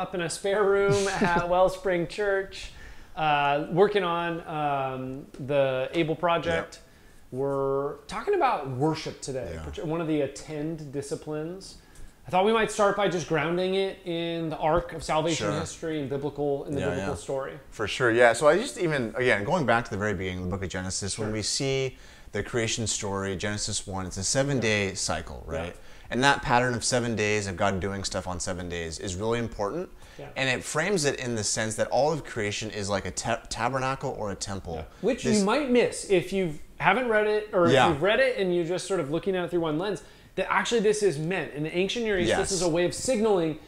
up in a spare room at Wellspring Church, uh, working on um, the Able Project. We're talking about worship today, Yeah. one of the attend disciplines. I thought we might start by just grounding it in the arc of salvation Sure. history and biblical in the Yeah, biblical yeah. story. For sure, yeah. So I just even again going back to the very beginning of the book of Genesis, when we see the creation story, Genesis one, it's a seven day cycle, right? Yeah. And that pattern of seven days of God doing stuff on seven days is really important. Yeah. And it frames it in the sense that all of creation is like a ta- tabernacle or a temple. Which This- you might miss if you haven't read it, or if you've read it and you're just sort of looking at it through one lens. That actually this is meant in the ancient Near East. Yes. This is a way of signaling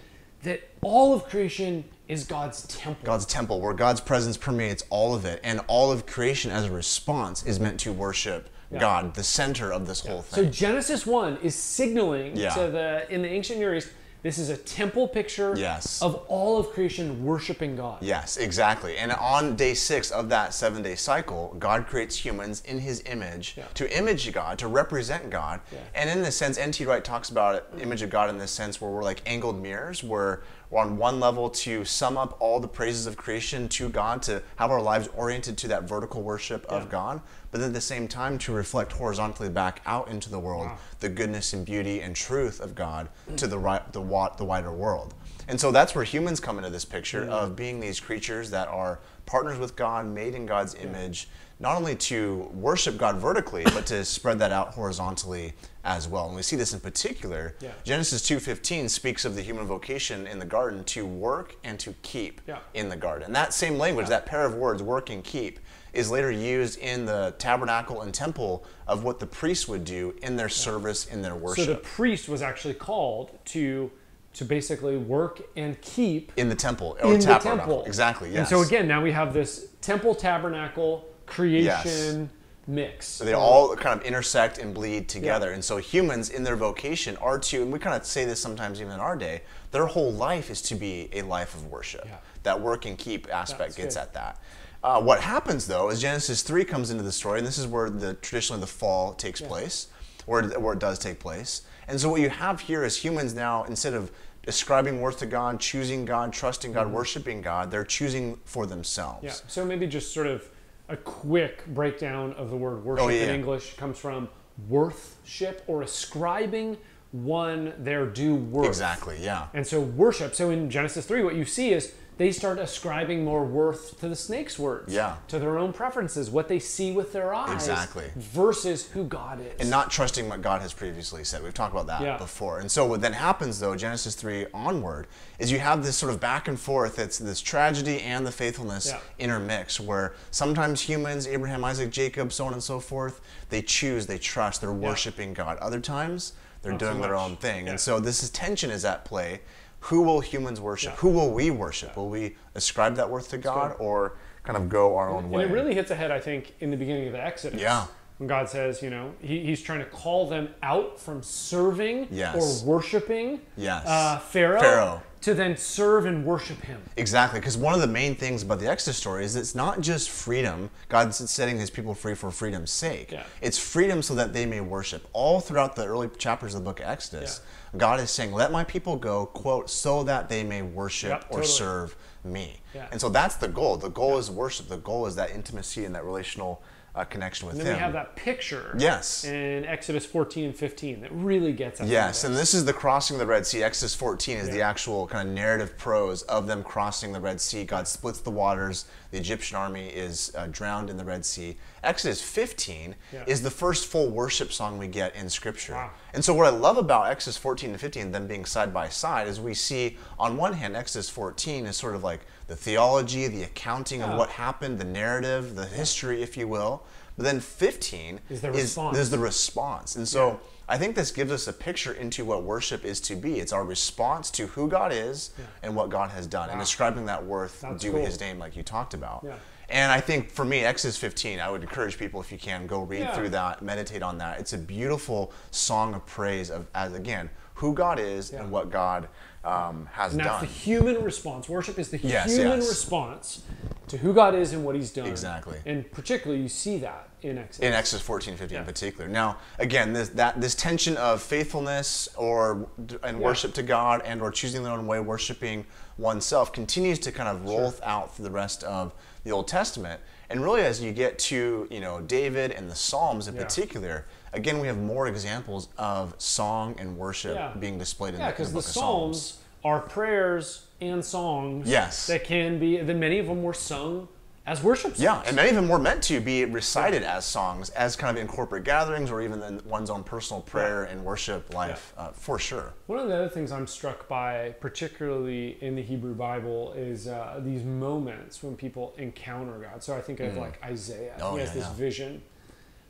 that all of creation is God's temple. God's temple, where God's presence permeates all of it, and all of creation as a response is meant to worship God, the center of this whole thing. So. Genesis one is signaling Yeah. to the in the ancient Near East. This is a temple picture Yes. of all of creation worshiping God. Yes, exactly. And on day six of that seven day cycle, God creates humans in his image Yeah. to image God, to represent God. And in this sense, N.T. Wright talks about it, image of God in this sense where we're like angled mirrors, where on one level to sum up all the praises of creation to God, to have our lives oriented to that vertical worship of God, but then at the same time to reflect horizontally back out into the world the goodness and beauty and truth of God to the, the, the wider world. And so that's where humans come into this picture mm. of being these creatures that are partners with God, made in God's image, not only to worship God vertically, but to spread that out horizontally as well. And we see this in particular. Yeah. Genesis 2:15 speaks of the human vocation in the garden to work and to keep Yeah. in the garden. And that same language, that pair of words, work and keep, is later used in the tabernacle and temple of what the priests would do in their service, in their worship. So the priest was actually called to to basically work and keep in the temple or in the temple. Exactly, yes. And so again, now we have this temple tabernacle creation mix. So they all kind of intersect and bleed together. And so humans in their vocation are to, and we kind of say this sometimes even in our day, their whole life is to be a life of worship. Yeah. That work and keep aspect That's gets good. at that. Uh, what happens though is Genesis 3 comes into the story, and this is where the traditionally the fall takes place, or where it does take place. And so what you have here is humans now, instead of ascribing worth to God, choosing God, trusting God, worshiping God, they're choosing for themselves. Mm-hmm. Yeah. So maybe just sort of a quick breakdown of the word worship Oh, yeah. in English comes from worthship or ascribing one their due worth. Exactly, yeah. And so worship. So in Genesis 3, what you see is they start ascribing more worth to the snake's words. Yeah. To their own preferences, what they see with their eyes. Exactly. Versus who God is. and not trusting what God has previously said. We've talked about that Yeah. before. And so what then happens though, Genesis 3 onward, is you have this sort of back and forth. It's this tragedy and the faithfulness Yeah. intermix where sometimes humans, Abraham, Isaac, Jacob, so on and so forth, they choose, they trust, they're worshiping God. Other times they're Not so doing their own thing. Yeah. And so this is tension is at play. Who will humans worship? Yeah. Who will we worship? Will we ascribe that worth to God or kind of go our own and way? And it really hits ahead, I think, in the beginning of the Exodus. Yeah. When God says, you know, he, He's trying to call them out from serving Yes. or worshiping Yes. uh, Pharaoh, Pharaoh. To then serve and worship Him. Exactly, because one of the main things about the Exodus story is it's not just freedom. God's setting his people free for freedom's sake. Yeah. It's freedom so that they may worship. All throughout the early chapters of the book of Exodus, God is saying, Let my people go, quote, so that they may worship Yep, or totally. serve me. Yeah. And so that's the goal. The goal is worship. The goal is that intimacy and that relational uh, connection with And then Him. we have that picture Yes. in Exodus 14 and 15 that really gets at Yes, and this is the crossing of the Red Sea. Exodus 14 is the actual kind of narrative prose of them crossing the Red Sea. God splits the waters. The Egyptian army is uh, drowned in the Red Sea. Exodus 15 Yeah. is the first full worship song we get in Scripture. Wow. And so, what I love about Exodus 14 and 15, them being side by side, is we see on one hand, Exodus 14 is sort of like the theology, the accounting Yeah. of what happened, the narrative, the history, if you will. But then 15 Is the response. is the response. And so, I think this gives us a picture into what worship is to be. It's our response to who God is and what God has done, and Wow. ascribing that worth That's due cool. His name, like you talked about. Yeah. And I think for me, Exodus 15, I would encourage people if you can go read Yeah. through that, meditate on that. It's a beautiful song of praise of, as again, who God is Yeah. and what God um, has And that's done. the human response. Worship is the Yes, human yes. response to who God is and what He's done. Exactly. And particularly, you see that in Exodus. in Exodus 14, 15 Yeah. in particular. Now, again, this that this tension of faithfulness or and Yeah. worship to God and or choosing their own way, worshiping oneself, continues to kind of roll out through the rest of the Old Testament. And really, as you get to you know David and the Psalms in Yeah. particular, again, we have more examples of song and worship being displayed in, the, in the the book of Psalms. Are prayers and songs. Yes. That can be. Then many of them were sung as worship songs. Yeah, and many of them were meant to be recited as songs, as kind of in corporate gatherings, or even in one's own personal prayer and worship life, uh, for sure. One of the other things I'm struck by, particularly in the Hebrew Bible, is uh, these moments when people encounter God. So I think of like Isaiah. Oh, he has yeah, this yeah. vision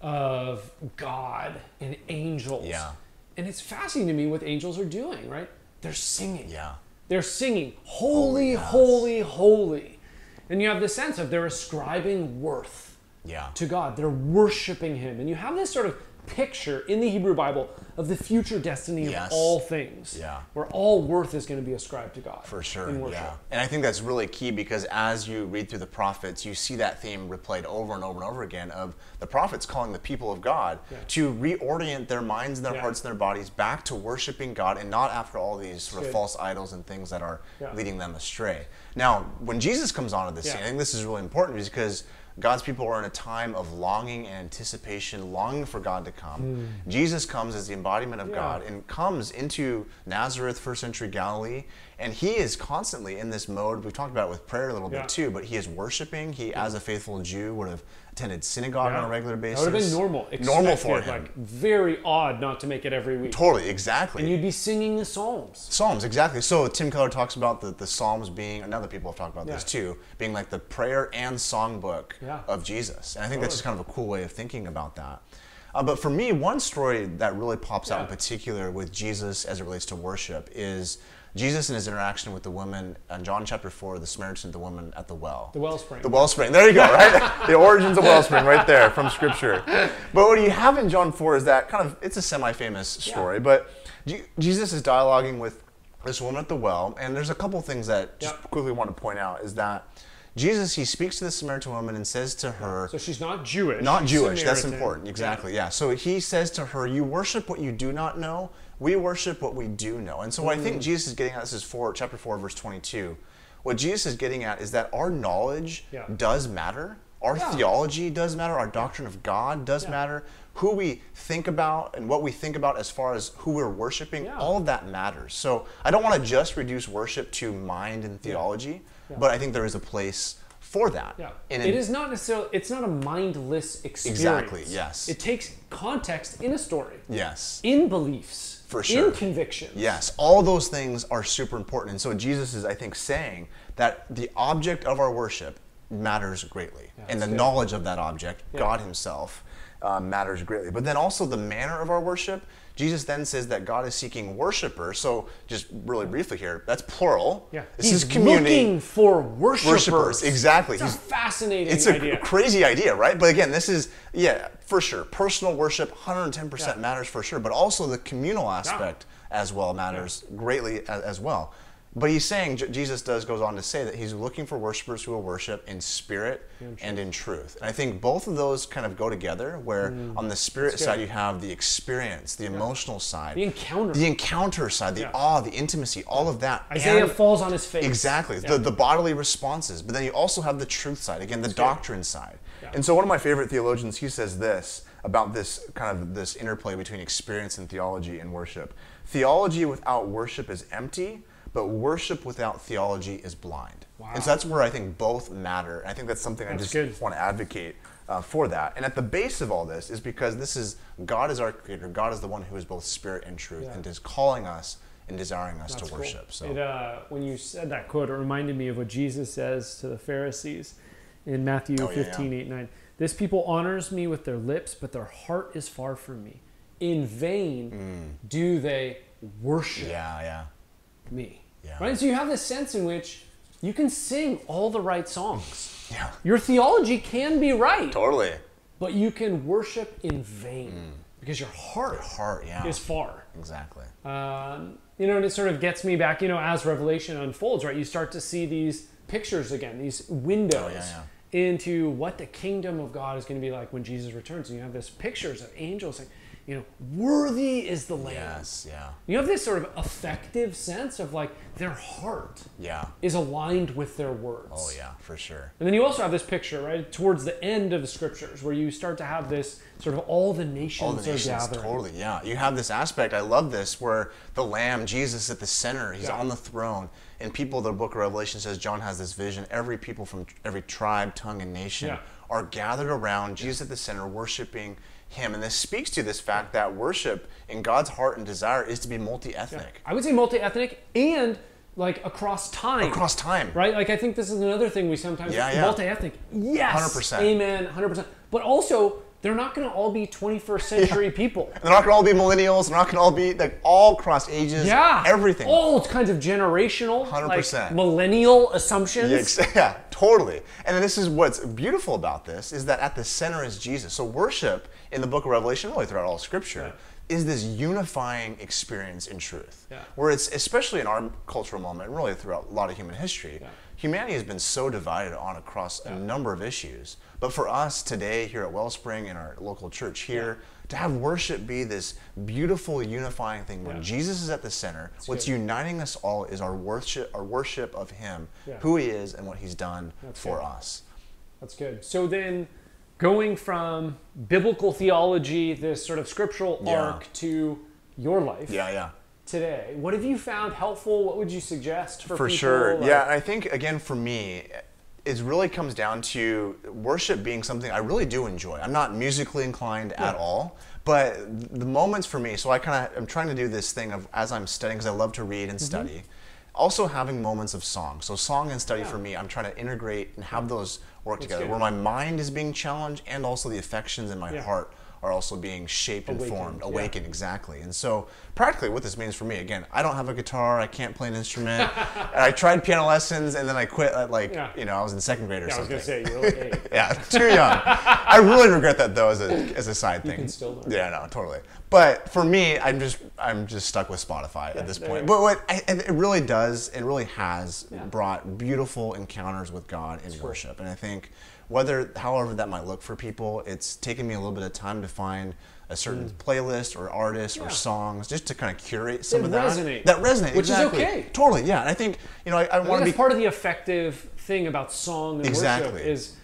of God and angels. Yeah. And it's fascinating to me what angels are doing, right? They're singing. Yeah. They're singing, holy, yes. holy, holy. And you have the sense of they're ascribing worth Yeah. to God. They're worshiping Him. And you have this sort of picture in the Hebrew Bible of the future destiny Yes. of all things. Yeah. Where all worth is going to be ascribed to God. For sure, yeah. And I think that's really key because as you read through the prophets, you see that theme replayed over and over and over again of the prophets calling the people of God Yeah. to reorient their minds and their Yeah. hearts and their bodies back to worshiping God and not after all these sort of Good. false idols and things that are leading them astray. Now, when Jesus comes onto the scene. I think this is really important because God's people are in a time of longing and anticipation, longing for God to come. Hmm. Jesus comes as the embodiment of. Yeah. God and comes into Nazareth, first century Galilee, and he is constantly in this mode. We've talked about it with prayer a little Yeah. bit too, but he is worshiping. He, as a faithful Jew, would have attended synagogue on a regular basis. That would have been normal. Normal for Expected, him. Like very odd not to make it every week. totally, exactly. And you'd be singing the Psalms. Psalms, exactly. So Tim Keller talks about the, the Psalms being, and other people have talked about this too, being like the prayer and songbook Yeah. of Jesus. And I think that's just kind of a cool way of thinking about that. Uh, but for me, one story that really pops out in particular with Jesus as it relates to worship is Jesus and his interaction with the woman in John chapter 4, the Samaritan, the woman at the well. The wellspring. The wellspring. There you go, right? the origins of wellspring right there from scripture. But what you have in John 4 is that kind of, it's a semi-famous story, but Je- Jesus is dialoguing with this woman at the well, and there's a couple things that just Yeah. quickly want to point out is that Jesus, he speaks to the Samaritan woman and says to her, So she's not Jewish. not Jewish. That's important. Exactly. Yeah. So he says to her, "You worship what you do not know. We worship what we do know." And so what I Mm. think Jesus is getting at this is four, chapter four, verse twenty-two. What Jesus is getting at is that our knowledge Yeah. does matter. Our Yeah. theology does matter. Our doctrine of God does Yeah. matter. Who we think about and what we think about as far as who we're worshiping, Yeah. all of that matters. So I don't want to just reduce worship to mind and theology, but I think there is a place for that. Yeah. And it is not necessarily, it's not a mindless experience. Exactly, yes. It takes context in a story, Yes. in beliefs, For sure. in convictions. Yes, all those things are super important. And so Jesus is, I think, saying that the object of our worship matters greatly. and the knowledge of that object, Yeah. God Himself, uh, matters greatly. But then also the manner of our worship, Jesus then says that God is seeking worshipers. So, just really briefly here, that's plural. Yeah. This He's is community. looking for worshipers. Worshipers, exactly. It's a He's- fascinating It's a idea. crazy idea, right? But again, this is, yeah, for sure. Personal worship, 110% Yeah. matters for sure, but also the communal aspect as well matters greatly as, as well. But he's saying, Jesus does goes on to say that he's looking for worshipers who will worship in spirit and in truth. And I think both of those kind of go together, where Mm. on the spirit side, you have the experience, the emotional side, The encounter. the encounter side, the Yeah. awe, the intimacy, all of that. Isaiah And- falls on his face. Exactly. Yeah. The, the bodily responses. But then you also have the truth side, again, the doctrine side. Yeah. And so one of my favorite theologians, he says this about this kind of this interplay between experience and theology and worship. Theology without worship is empty, but worship without theology is blind. And so that's where I think both matter. And I think that's something I just good. want to advocate uh, for that. And at the base of all this is because this is God is our creator. God is the one who is both spirit and truth Yeah. and is calling us and desiring us That's to cool. worship. So It, uh, when you said that quote, it reminded me of what Jesus says to the Pharisees in Matthew Oh, yeah, yeah. 15, 8, 9. This people honors me with their lips, but their heart is far from me. In vain do they worship Mm. yeah, yeah. me. Yeah. Right? So you have this sense in which you can sing all the right songs. Yeah. Your theology can be right, Totally. but you can worship in vain because your heart Heart, yeah. is far. exactly. Um, you know, and it sort of gets me back. You know, as Revelation unfolds, right? You start to see these pictures again, these windows. Oh, yeah, yeah into what the kingdom of God is going to be like when Jesus returns. And you have this pictures of angels saying, you know, worthy is the lamb. Yes, yeah. You have this sort of affective sense of like their heart yeah. is aligned with their words. Oh yeah, for sure. And then you also have this picture, right, towards the end of the scriptures where you start to have this sort of all the nations, are gathered. all the nations are gathering. Totally, yeah. You have this aspect, I love this, where the lamb, Jesus at the center, he's yeah. on the throne. And people, the book of Revelation says John has this vision. Every people from every tribe, tongue, and nation yeah. are gathered around Jesus at the center, worshiping him. And this speaks to this fact that worship in God's heart and desire is to be multi ethnic. Yeah. I would say multi ethnic and like across time. Across time. Right? Like I think this is another thing we sometimes yeah, yeah. multi ethnic. Yes. 100%. Amen. 100%. But also they're not going to all be 21st century yeah. people. They're not going to all be millennials. They're not going to all be like all cross ages. Yeah, everything. All kinds of generational, 100%. Like, millennial assumptions. Yeah, yeah, totally. And this is what's beautiful about this is that at the center is Jesus. So worship in the Book of Revelation, really throughout all Scripture. Yeah is this unifying experience in truth. Yeah. Where it's, especially in our cultural moment, and really throughout a lot of human history, yeah. humanity has been so divided on across yeah. a number of issues. But for us today here at Wellspring in our local church here, to have worship be this beautiful unifying thing where Jesus is at the center, That's what's good. uniting us all is our worship, our worship of Him, who He is, and what He's done That's for good. us. That's good. So then going from biblical theology, this sort of scriptural yeah. arc, to your life. Yeah, yeah. Today, what have you found helpful? What would you suggest for For people? sure. Like, yeah, I think again for me, it really comes down to worship being something I really do enjoy. I'm not musically inclined yeah. at all, but the moments for me. So I kind of I'm trying to do this thing of as I'm studying because I love to read and mm-hmm. study also having moments of song. So song and study yeah. for me, I'm trying to integrate and have those work That's together, good. where my mind is being challenged and also the affections in my yeah. heart are also being shaped awakened, and formed, awakened yeah. exactly. And so practically what this means for me, again, I don't have a guitar, I can't play an instrument. I tried piano lessons and then I quit at like, yeah. you know, I was in second grade or yeah, something. I was gonna say, you're like eight. yeah, too young. I really regret that though as a, as a side thing. you. Can still learn. Yeah, no, totally. But for me, I'm just I'm just stuck with Spotify at this point. But what I, it really does, it really has brought beautiful encounters with God in worship, and I think whether however that might look for people, it's taken me a little bit of time to find a certain mm. playlist or artist yeah. or songs just to kind of curate some that of that resonate. that resonate which exactly. is okay totally yeah and i think you know i, I, I want to be part of the effective thing about song and exactly. worship is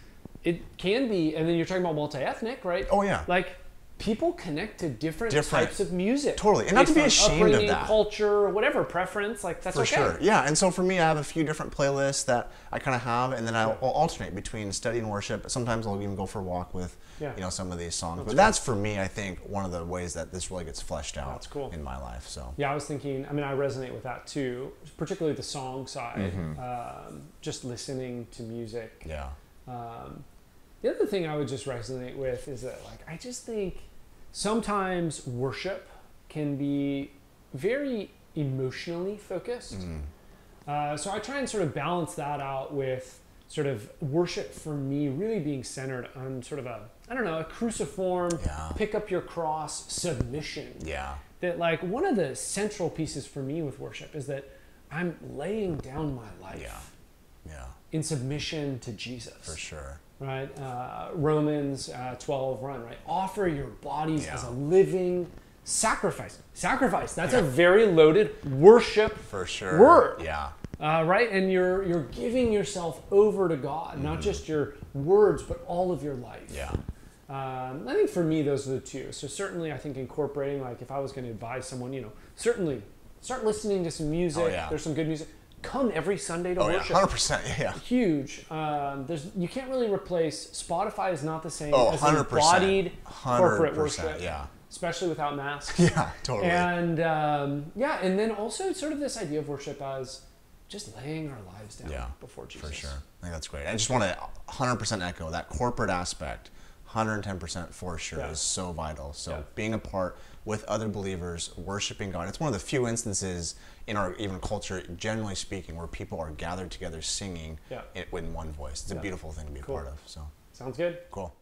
it can be and then you're talking about multi-ethnic right oh yeah like people connect to different, different, types of music. Totally, and not to be ashamed of that. Culture, whatever preference, like that's for okay. sure. Yeah, and so for me, I have a few different playlists that I kind of have, and then I'll, I'll, alternate between study and worship. Sometimes I'll even go for a walk with, yeah. you know, some of these songs. That's but cool. that's for me, I think, one of the ways that this really gets fleshed out. That's cool. in my life. So yeah, I was thinking. I mean, I resonate with that too, particularly the song side. Mm-hmm. Um, just listening to music. Yeah. Um, the other thing I would just resonate with is that, like, I just think sometimes worship can be very emotionally focused. Mm. Uh, so I try and sort of balance that out with sort of worship for me really being centered on sort of a I don't know a cruciform, yeah. pick up your cross submission. Yeah. That like one of the central pieces for me with worship is that I'm laying down my life. Yeah. Yeah. In submission to Jesus. For sure right? Uh, Romans uh, 12 run, right? Offer your bodies yeah. as a living sacrifice. Sacrifice. That's yeah. a very loaded worship for sure word. Yeah. Uh, right, and you're you're giving yourself over to God, mm-hmm. not just your words, but all of your life. Yeah. Um, I think for me, those are the two. So certainly, I think incorporating, like, if I was going to advise someone, you know, certainly start listening to some music. Oh, yeah. There's some good music come every Sunday to oh, worship. Hundred percent, yeah. Huge. Um, there's you can't really replace. Spotify is not the same oh, as 100%, embodied corporate worship. Yeah. Especially without masks. Yeah, totally. And um, yeah, and then also sort of this idea of worship as just laying our lives down yeah, before Jesus. For sure. I think that's great. I just want to 100% echo that corporate aspect. 110% for sure yeah. is so vital. So yeah. being a part with other believers, worshiping God. It's one of the few instances in our even culture, generally speaking, where people are gathered together singing yeah. it in one voice. It's a beautiful thing to be cool. a part of. So sounds good. Cool.